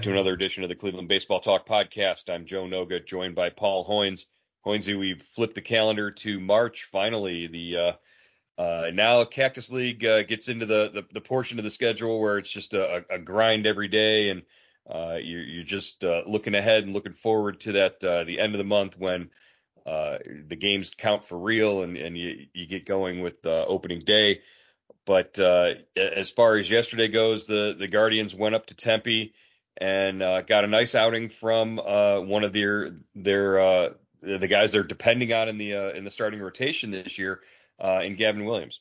Back to another edition of the Cleveland Baseball Talk podcast. I'm Joe Noga, joined by Paul Hoynes. Hoynesy, we've flipped the calendar to March. Finally, the uh, uh, now Cactus League uh, gets into the, the, the portion of the schedule where it's just a, a grind every day, and uh, you're, you're, just uh, looking ahead and looking forward to that uh, the end of the month when the games count for real and, and you, you get going with opening day. But as far as yesterday goes, the the Guardians went up to Tempe and uh, got a nice outing from uh, one of their their uh, the guys they're depending on in the uh, in the starting rotation this year uh, in Gavin Williams.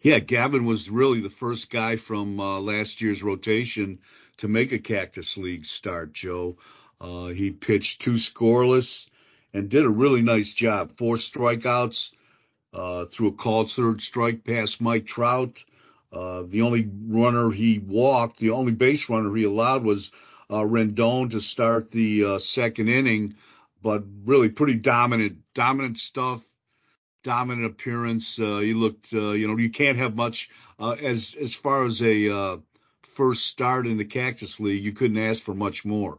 Yeah, Gavin was really the first guy from uh, last year's rotation to make a Cactus League start. Joe, he pitched two scoreless and did a really nice job. Four strikeouts, threw a called third strike past Mike Trout. Uh, the only runner he walked, the only base runner he allowed was uh, Rendon to start the uh, second inning, but really pretty dominant, dominant stuff, dominant appearance. Uh, he looked, uh, you know, you can't have much uh, as as far as a first start in the Cactus League. You couldn't ask for much more.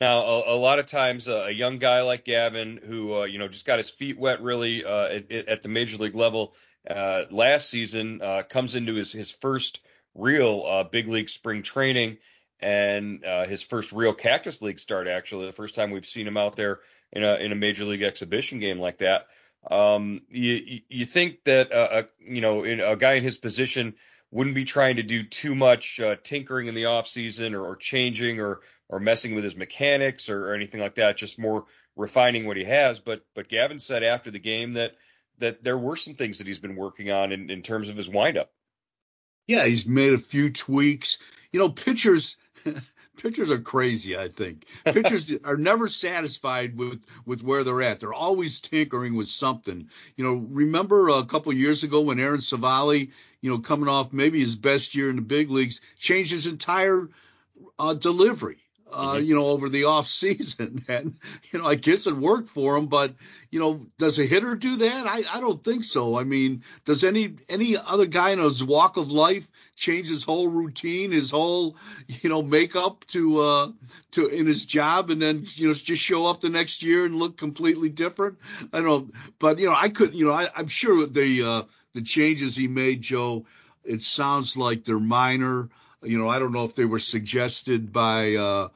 Now, a, a lot of times, a young guy like Gavin, who you know just got his feet wet really at, at the major league level uh, last season, uh, comes into his, his first real uh, big league spring training and uh, his first real Cactus League start. Actually, the first time we've seen him out there in a in a major league exhibition game like that. Um, you you think that uh, a, you know a guy in his position wouldn't be trying to do too much uh, tinkering in the off season or, or changing or or messing with his mechanics or, or anything like that. Just more refining what he has. But but Gavin said after the game that that there were some things that he's been working on in, in terms of his windup. Yeah, he's made a few tweaks. You know, pitchers pitchers are crazy, I think. Pitchers are never satisfied with with where they're at. They're always tinkering with something. You know, remember a couple years ago when Aaron Civale, you know, coming off maybe his best year in the big leagues, changed his entire uh, delivery uh, mm-hmm. you know, over the off season. And, you know, I guess it worked for him, but, you know, does a hitter do that? I, I don't think so. I mean, does any, any other guy in his walk of life change his whole routine, his whole, you know, makeup to, uh, to, in his job and then, you know, just show up the next year and look completely different? I don't, but, you know, I could, you know, I, I'm sure the, uh, the changes he made, Joe, it sounds like they're minor. You know, I don't know if they were suggested by, uh,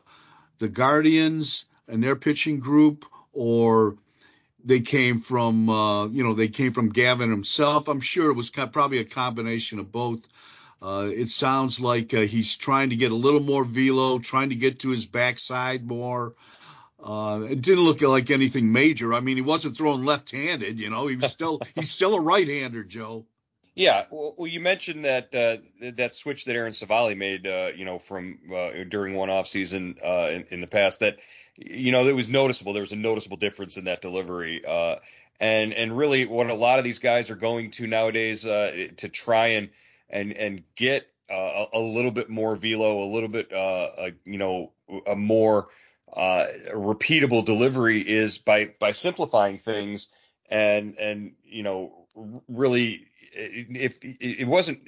the Guardians and their pitching group, or they came from uh, you know they came from Gavin himself. I'm sure it was probably a combination of both. Uh, it sounds like uh, he's trying to get a little more velo, trying to get to his backside more. Uh, it didn't look like anything major. I mean, he wasn't throwing left-handed. You know, he was still he's still a right-hander, Joe. Yeah, well, you mentioned that uh, that switch that Aaron Civale made, uh, you know, from uh, during one off season uh, in, in, the past. That you know, it was noticeable. There was a noticeable difference in that delivery, uh, and and really, what a lot of these guys are going to nowadays uh, to try and and and get a, a, little bit more velo, a little bit, a, you know, a more repeatable delivery is by by simplifying things and and you know really if it wasn't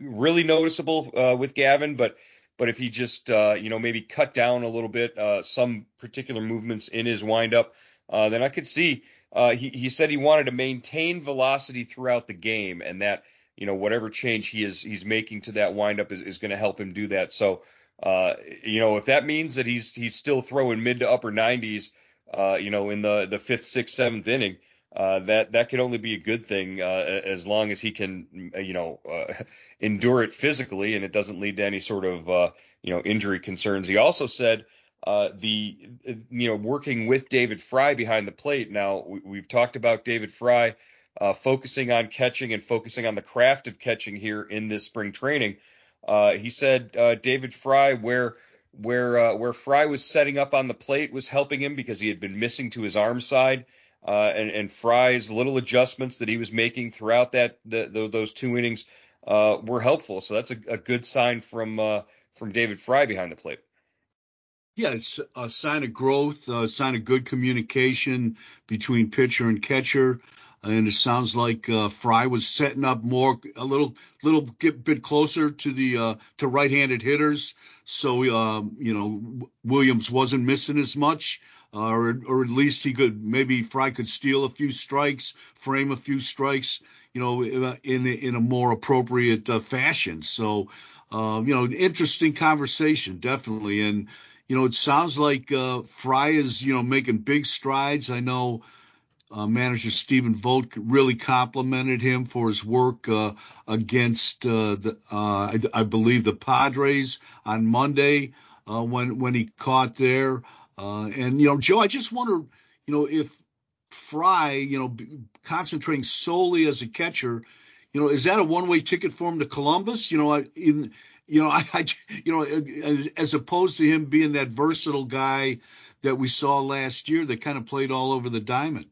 really noticeable uh, with Gavin, but but if he just uh, you know maybe cut down a little bit uh, some particular movements in his windup, uh, then I could see. Uh, he he said he wanted to maintain velocity throughout the game, and that you know whatever change he is he's making to that windup is, is going to help him do that. So uh, you know if that means that he's he's still throwing mid to upper 90s, you know in the the fifth, sixth, seventh inning uh, that that could only be a good thing uh, as long as he can, you know, uh, endure it physically and it doesn't lead to any sort of, uh, you know, injury concerns. He also said uh, the, you know, working with David Fry behind the plate. Now we, have talked about David Fry focusing on catching and focusing on the craft of catching here in this spring training. he said David Fry, where where where Fry was setting up on the plate, was helping him because he had been missing to his arm side uh, and, and Fry's little adjustments that he was making throughout that the, the, those two innings uh, were helpful. So that's a, a good sign from uh, from David Fry behind the plate. Yeah, it's a sign of growth, a sign of good communication between pitcher and catcher. and it sounds like uh, Fry was setting up more a little little bit closer to the uh, to right-handed hitters. So um, you know Williams wasn't missing as much, uh, or or at least he could maybe Fry could steal a few strikes, frame a few strikes, you know, in in a more appropriate uh, fashion. So um, you know, interesting conversation definitely, and you know it sounds like uh, Fry is you know making big strides. I know uh, manager Stephen Vogt really complimented him for his work uh, against uh, the, uh, I, I, believe the Padres on Monday uh, when when he caught there. Uh, and you know, Joe, I just wonder, you know, if Fry, you know, concentrating solely as a catcher, you know, is that a one-way ticket for him to Columbus? You know, in you know, I, I you know, as opposed to him being that versatile guy that we saw last year that kind of played all over the diamond.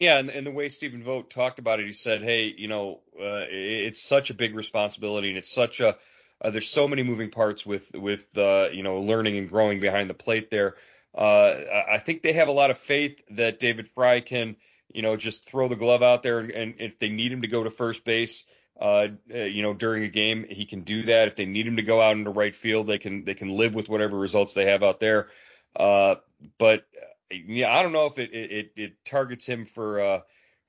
Yeah, and, and the way Stephen Vogt talked about it, he said, "Hey, you know, uh, it's such a big responsibility, and it's such a uh, there's so many moving parts with with uh, you know learning and growing behind the plate there. Uh, I think they have a lot of faith that David Fry can, you know, just throw the glove out there, and, if they need him to go to first base, uh, uh, you know, during a game, he can do that. If they need him to go out into right field, they can they can live with whatever results they have out there. Uh, but yeah, I don't know if it it, it targets him for uh,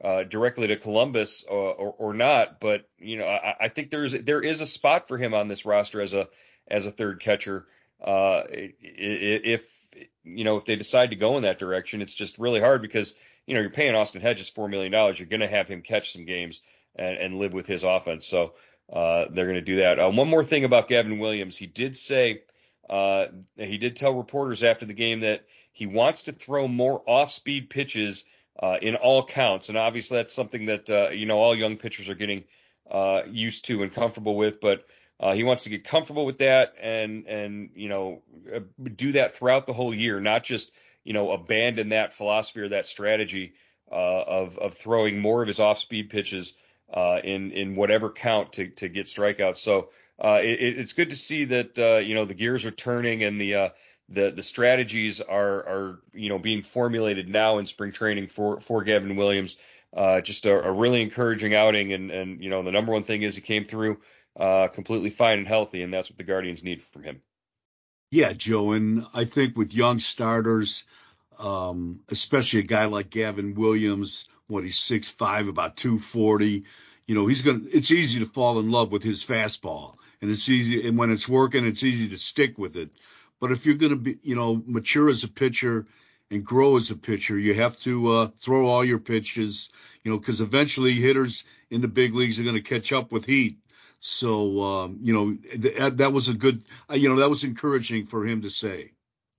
uh, directly to Columbus or, or, or, not, but you know, I, I, think there's there is a spot for him on this roster as a as a third catcher. Uh, if you know if they decide to go in that direction, it's just really hard because you know you're paying Austin Hedges four million dollars, you're going to have him catch some games and, and live with his offense. So uh, they're going to do that. Uh, one more thing about Gavin Williams, he did say uh, he did tell reporters after the game that he wants to throw more off-speed pitches uh, in all counts, and obviously that's something that uh, you know all young pitchers are getting uh, used to and comfortable with. But uh, he wants to get comfortable with that and and you know uh, do that throughout the whole year, not just you know abandon that philosophy or that strategy uh, of of throwing more of his off-speed pitches in in whatever count to to get strikeouts. So it, it's good to see that you know the gears are turning and the the the strategies are are you know being formulated now in spring training for for Gavin Williams. Uh, just a, a, really encouraging outing, and and you know the number one thing is he came through uh, completely fine and healthy, and that's what the Guardians need from him. Yeah, Joe, and I think with young starters, um, especially a guy like Gavin Williams, what he's six five, about two forty. You know, he's gonna. It's easy to fall in love with his fastball, and it's easy. And when it's working, it's easy to stick with it. But if you're to be, you know, mature as a pitcher and grow as a pitcher, you have to uh, throw all your pitches, you know, because eventually hitters in the big leagues are to catch up with heat. So, um, you know, th- that was a good, uh, you know, that was encouraging for him to say.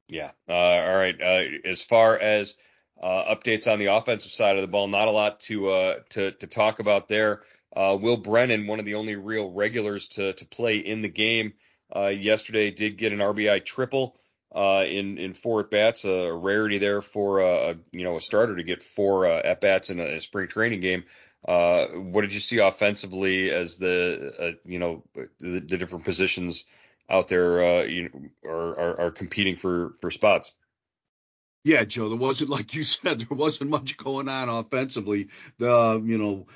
Yeah. Uh, all right. Uh, as far as uh, updates on the offensive side of the ball, not a lot to uh, to to talk about there. Uh, Will Brennan, one of the only real regulars to to play in the game, uh, yesterday did get an RBI triple uh, in in four at bats, a rarity there for a, you know a starter to get four uh, at bats in a, a, spring training game. Uh, what did you see offensively as the uh, you know the, the, different positions out there uh, you know, are, are, are competing for for spots? Yeah, Joe, there wasn't like you said, there wasn't much going on offensively. The you know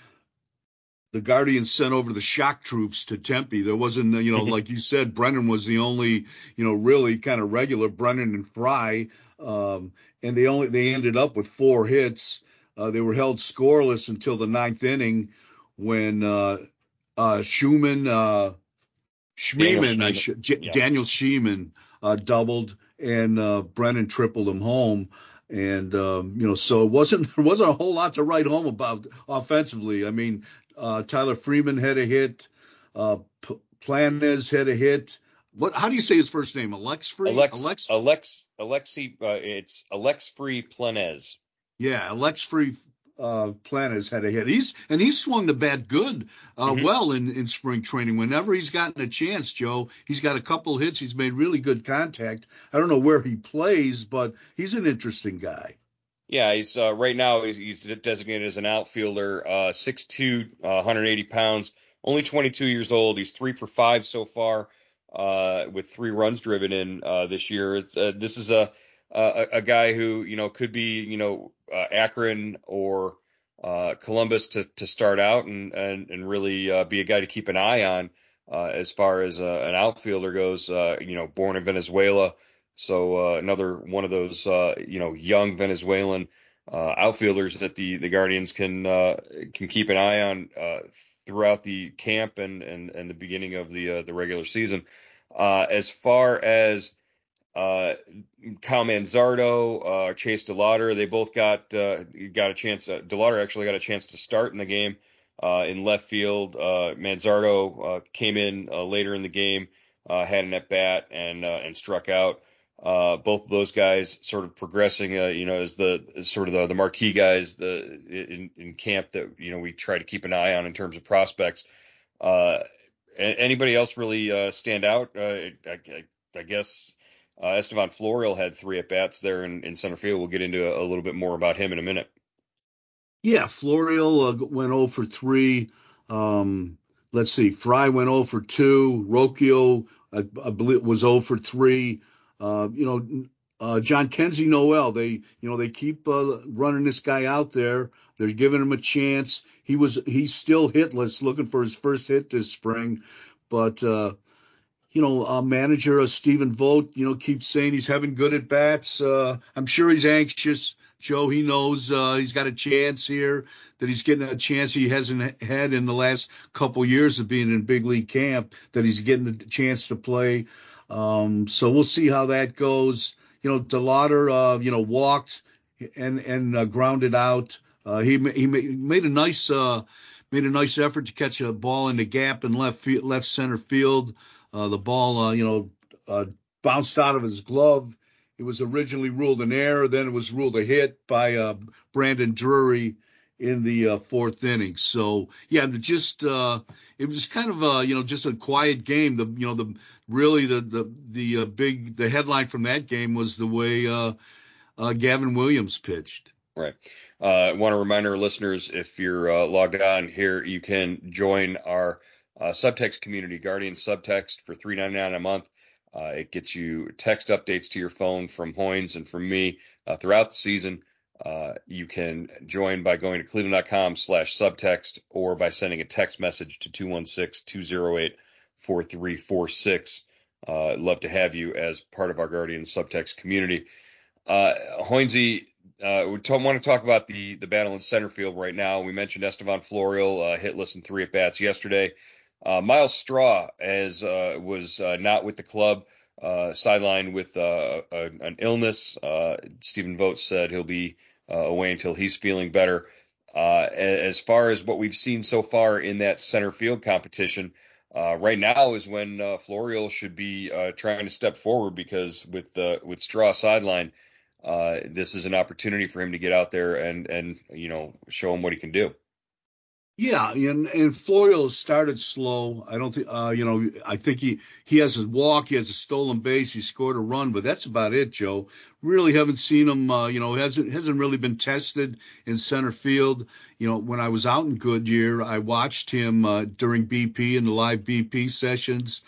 the Guardians sent over the shock troops to Tempe. There wasn't, you know, mm-hmm. like you said, Brennan was the only, you know, really kind of regular Brennan and Fry, um, and they only they ended up with four hits. Uh, they were held scoreless until the ninth inning when uh, uh, Schumann, uh, Schmiemann, Daniel, Sh- yeah. Daniel Schneemann uh, doubled and uh, Brennan tripled him home. And um, you know, so it wasn't there wasn't a whole lot to write home about offensively. I mean, uh, Tyler Freeman had a hit. Uh, P- Planez had a hit. What? How do you say his first name? Alexfri. Alex. Alex. Alex. Alexi. Uh, it's Alexfri Planez. Yeah, Alexfri uh, Planez had a hit. He's and he swung the bat good, uh, mm-hmm. well in in spring training. Whenever he's gotten a chance, Joe, he's got a couple hits. He's made really good contact. I don't know where he plays, but he's an interesting guy. Yeah, he's uh, right now he's, he's, designated as an outfielder, uh, 6'2", uh, 180 pounds, only 22 years old. He's three for five so far, uh, with three runs driven in uh, this year. It's uh, this is a, a a guy who you know could be you know uh, Akron or uh, Columbus to to start out and and, and really uh, be a guy to keep an eye on uh, as far as uh, an outfielder goes. Uh, you know, born in Venezuela, so uh, another one of those you know young Venezuelan outfielders that the the Guardians can can keep an eye on throughout the camp and and, and the beginning of the the regular season. as far as uh, Kyle Manzardo, uh, Chase DeLauter, they both got uh, got a chance. Uh, DeLauter actually got a chance to start in the game uh, in left field. Uh, Manzardo uh, came in later in the game, had an at bat and and struck out. Both of those guys sort of progressing, you know, as the as sort of the, the marquee guys the in, in camp that you know we try to keep an eye on in terms of prospects. Anybody else really stand out? I, I, I guess uh, Estevan Florial had three at bats there in, in center field. We'll get into a, a, little bit more about him in a minute. Yeah, Florial uh, went 0 for 3. Um, let's see, Fry went 0 for 2. Rocchio, I, I believe, was 0 for 3. Uh, you know, uh, Kenzie Noel, they, you know, they keep uh, running this guy out there. They're giving him a chance. He was, he's still hitless, looking for his first hit this spring, but uh, you know, uh, manager Stephen Vogt, you know, keeps saying he's having good at bats. Uh, I'm sure he's anxious. Joe, he knows uh, he's got a chance here, that he's getting a chance he hasn't had in the last couple years of being in big league camp, that he's getting a chance to play. Um, so we'll see how that goes. You know, DeLauter, uh, you know, walked and and uh, grounded out. Uh, he he made a nice uh, made a nice effort to catch a ball in the gap in left left center field. Uh, the ball, uh, you know, uh, bounced out of his glove. It was originally ruled an error, then it was ruled a hit by uh, Brandon Drury in the uh, fourth inning. So yeah, just it was kind of a you know just a quiet game. The you know the really the the the big the headline from that game was the way Gavin Williams pitched. Right. I want to remind our listeners if you're logged on here, you can join our uh, subtext community, Guardian Subtext, for $3.99 a month. Uh, it gets you text updates to your phone from Hoynes and from me uh, throughout the season. Uh, you can join by going to cleveland.com slash subtext or by sending a text message to 216-208-4346. Uh, love to have you as part of our Guardian Subtext community. Uh, Hoynesy, uh, we want to talk about the the battle in center field right now. We mentioned Estevan Florial uh, hitless in three at bats yesterday. Uh, Myles Straw as uh, was uh, not with the club, uh, sidelined with uh, a, an illness. Uh, Stephen Vogt said he'll be away until he's feeling better. as far as what we've seen so far in that center field competition, right now is when Florial should be trying to step forward because with with Straw sideline, this is an opportunity for him to get out there and and you know show him what he can do. Yeah, and and Florial started slow. I don't think, uh, you know, I think he he has a walk, he has a stolen base, he scored a run, but that's about it, Joe. Really haven't seen him. Uh, you know, hasn't hasn't really been tested in center field. You know, when I was out in Goodyear, I watched him uh, during BP and the live BP sessions.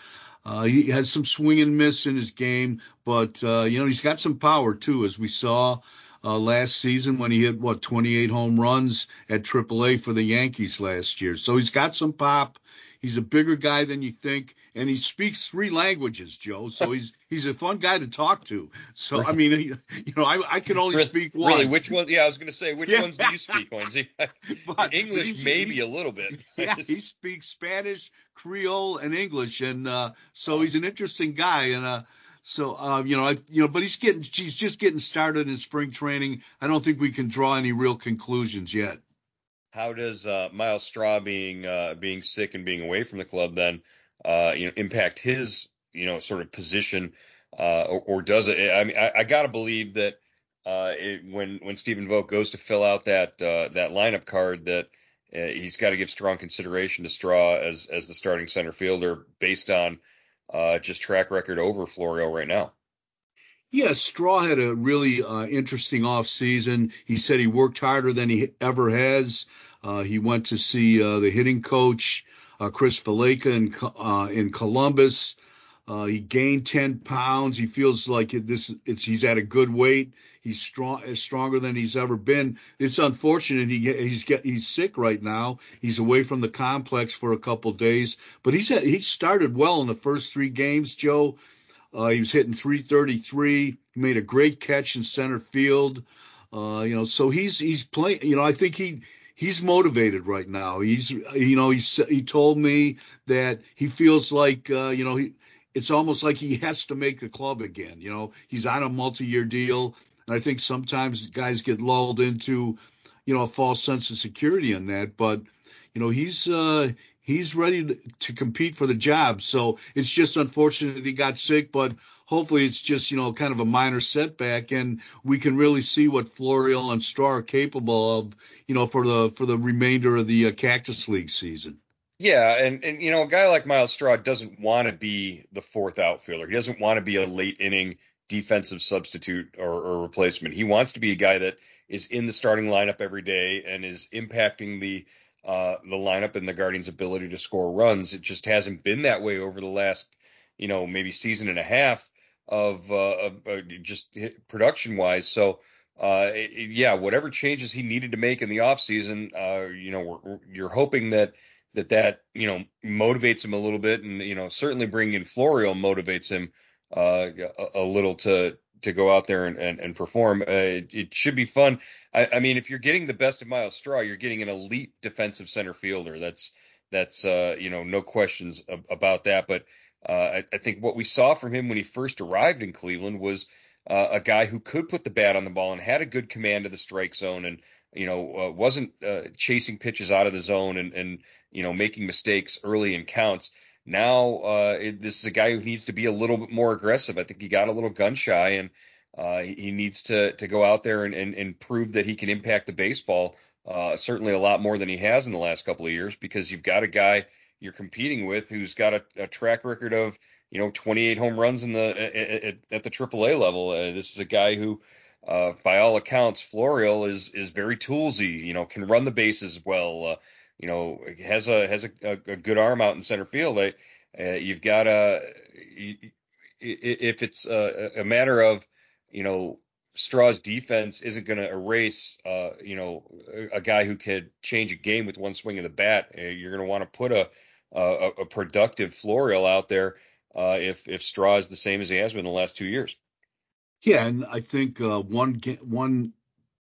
Uh, he has some swing and miss in his game, but uh, you know he's got some power too, as we saw uh, last season when he hit what 28 home runs at AAA for the Yankees last year. So he's got some pop. He's a bigger guy than you think, and he speaks three languages, Joe. So he's he's a fun guy to talk to. So I mean, you know, I, I can only really, speak one. Really, which one? Yeah, I was going to say, which yeah. ones do you speak, Lindsay? English, maybe a little bit. yeah, he speaks Spanish, Creole, and English, and uh, so he's an interesting guy. And uh, so uh, you know, I, you know, but he's getting he's just getting started in spring training. I don't think we can draw any real conclusions yet. How does uh, Myles Straw being uh, being sick and being away from the club then uh, you know impact his you know sort of position uh, or, or, does it? I mean, I, I got to believe that uh, it, when when Stephen Vogt goes to fill out that that lineup card that he's got to give strong consideration to Straw as as the starting center fielder based on uh, just track record over Florial right now. Yeah, Straw had a really uh, interesting off season. He said he worked harder than he ever has. Uh, he went to see uh, the hitting coach, uh, Chris Valaika in, uh, in Columbus. Uh, he gained 10 pounds. He feels like this. It's he's at a good weight. He's strong, stronger than he's ever been. It's unfortunate he he's get he's sick right now. He's away from the complex for a couple days, but he's had, he started well in the first three games. Joe, uh, he was hitting 333. He made a great catch in center field. Uh, you know, so he's he's playing. You know, I think he he's motivated right now. He's you know he's he told me that he feels like uh, you know he it's almost like he has to make the club again. You know, he's on a multi-year deal, and I think sometimes guys get lulled into, you know, a false sense of security in that. But you know, he's uh, he's ready to, compete for the job. So it's just unfortunate that he got sick, but hopefully it's just you know kind of a minor setback, and we can really see what Florial and Straw are capable of, you know, for the for the remainder of the uh, Cactus League season. Yeah, and and you know, a guy like Myles Straw doesn't want to be the fourth outfielder. He doesn't want to be a late inning defensive substitute or, or, replacement. He wants to be a guy that is in the starting lineup every day and is impacting the uh, the lineup and the Guardians' ability to score runs. It just hasn't been that way over the last, you know, maybe season and a half of, uh, of uh, just production wise. So. Uh, yeah, whatever changes he needed to make in the offseason, uh, you know, we're, we're, you're hoping that that that you know motivates him a little bit, and you know certainly bringing in Florial motivates him uh, a, a, little to to go out there and and, and perform. Uh, it, it, should be fun. I, I, mean, if you're getting the best of Myles Straw, you're getting an elite defensive center fielder. That's that's uh, you know no questions about that. But uh, I, I, think what we saw from him when he first arrived in Cleveland was uh, a guy who could put the bat on the ball and had a good command of the strike zone and you know, uh, wasn't uh, chasing pitches out of the zone and, and, you know, making mistakes early in counts. Now, uh, it, this is a guy who needs to be a little bit more aggressive. I think he got a little gun shy and, uh, he needs to, to go out there and, and, and prove that he can impact the baseball, uh, certainly a lot more than he has in the last couple of years because you've got a guy you're competing with who's got a, a track record of, you know, 28 home runs in the, at, at the AAA level. Uh, this is a guy who, uh, by all accounts, Florial is is very toolsy. You know, can run the bases well. Uh, you know, has a has a, a, a, good arm out in center field. Uh, you've got a if it's a, a, matter of you know Straw's defense isn't going to erase uh, you know a, guy who could change a game with one swing of the bat. Uh, you're going to want to put a, a productive Florial out there uh, if if Straw is the same as he has been the last two years. Yeah, and I think uh, one one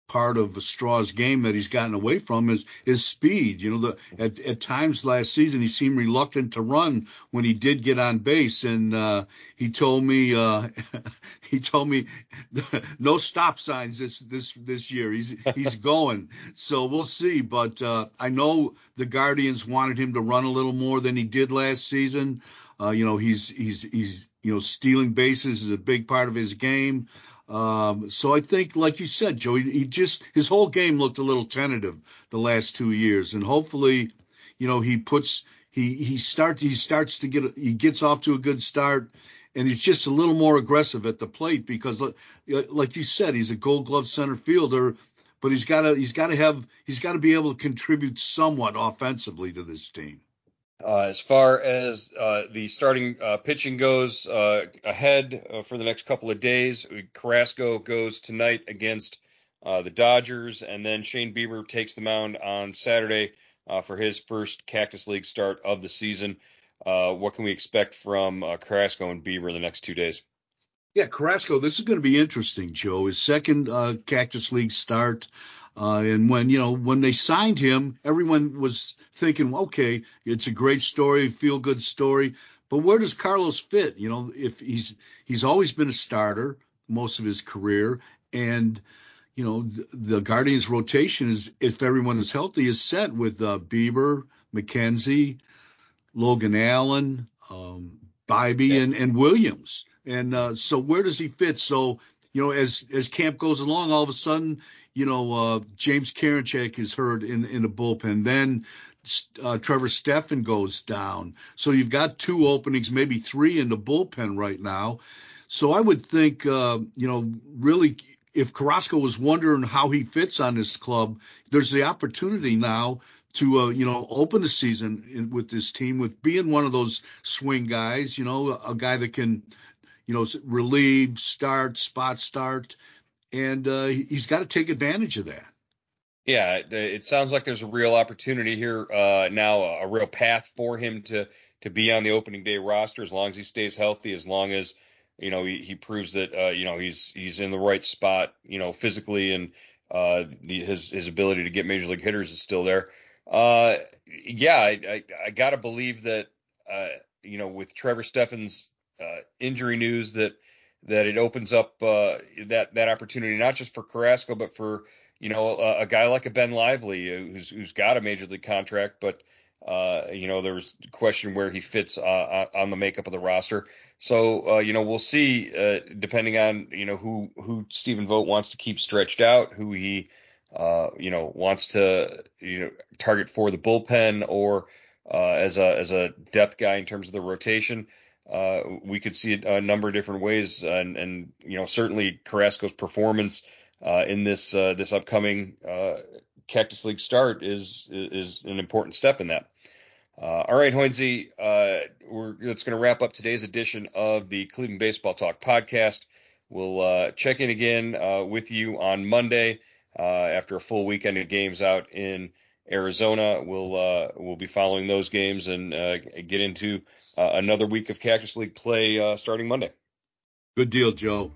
part of Straw's game that he's gotten away from is his speed. You know, the, at, at times last season he seemed reluctant to run when he did get on base, and uh, he told me uh, he told me no stop signs this this this year. He's he's going, so we'll see. But uh, I know the Guardians wanted him to run a little more than he did last season. Uh, you know, he's he's he's you know stealing bases is a big part of his game. Um, so I think, like you said, Joe, he, he just his whole game looked a little tentative the last two years, and hopefully, you know, he puts he he starts he starts to get he gets off to a good start, and he's just a little more aggressive at the plate because, like you said, he's a Gold Glove center fielder, but he's got to he's got to have he's got to be able to contribute somewhat offensively to this team. Uh, as far as uh, the starting uh, pitching goes uh, ahead uh, for the next couple of days, Carrasco goes tonight against uh, the Dodgers, and then Shane Bieber takes the mound on Saturday for his first Cactus League start of the season. what can we expect from Carrasco and Bieber in the next two days? Yeah, Carrasco, this is going to be interesting, Joe. His second Cactus League start. Uh, and when you know when they signed him, everyone was thinking, okay, it's a great story, feel good story. But where does Carlos fit? You know, if he's he's always been a starter most of his career, and you know the, the Guardians' rotation is, if everyone is healthy, is set with uh, Bieber, McKenzie, Logan Allen, um, Bibee, and, and Williams. And uh, so where does he fit? So you know, as as camp goes along, all of a sudden you know, uh, James Karinchak is heard in in the bullpen. Then uh, Trevor Stephan goes down. So you've got two openings, maybe three in the bullpen right now. So I would think, uh, you know, really, if Carrasco was wondering how he fits on this club, there's the opportunity now to uh, you know open the season in, with this team with being one of those swing guys. You know, a guy that can you know relieve, start, spot start, and uh, he's got to take advantage of that. Yeah, it, sounds like there's a real opportunity here uh, now, a real path for him to to be on the opening day roster as long as he stays healthy, as long as you know he, he proves that uh, you know he's he's in the right spot, you know, physically and uh, the, his his ability to get major league hitters is still there. Uh, yeah, I, I, I got to believe that uh, you know with Trevor Stephan's uh, injury news that that it opens up uh, that that opportunity not just for Carrasco but for you know a, a guy like a Ben Lively who's who's got a major league contract but uh, you know, there's question where he fits uh, uh, on the makeup of the roster. So, uh, you know, we'll see, uh, depending on, you know, who, who Stephen Vogt wants to keep stretched out, who he, uh, you know, wants to, you know, target for the bullpen or, as a, as a depth guy in terms of the rotation. We could see it a number of different ways and, and, you know, certainly Carrasco's performance, in this, this upcoming, Cactus League start is is an important step in that. Uh, all right, uh, we're that's going to wrap up today's edition of the Cleveland Baseball Talk podcast. We'll uh, check in again uh, with you on Monday uh, after a full weekend of games out in Arizona. We'll uh, we'll be following those games and uh, get into uh, another week of Cactus League play uh, starting Monday. Good deal, Joe.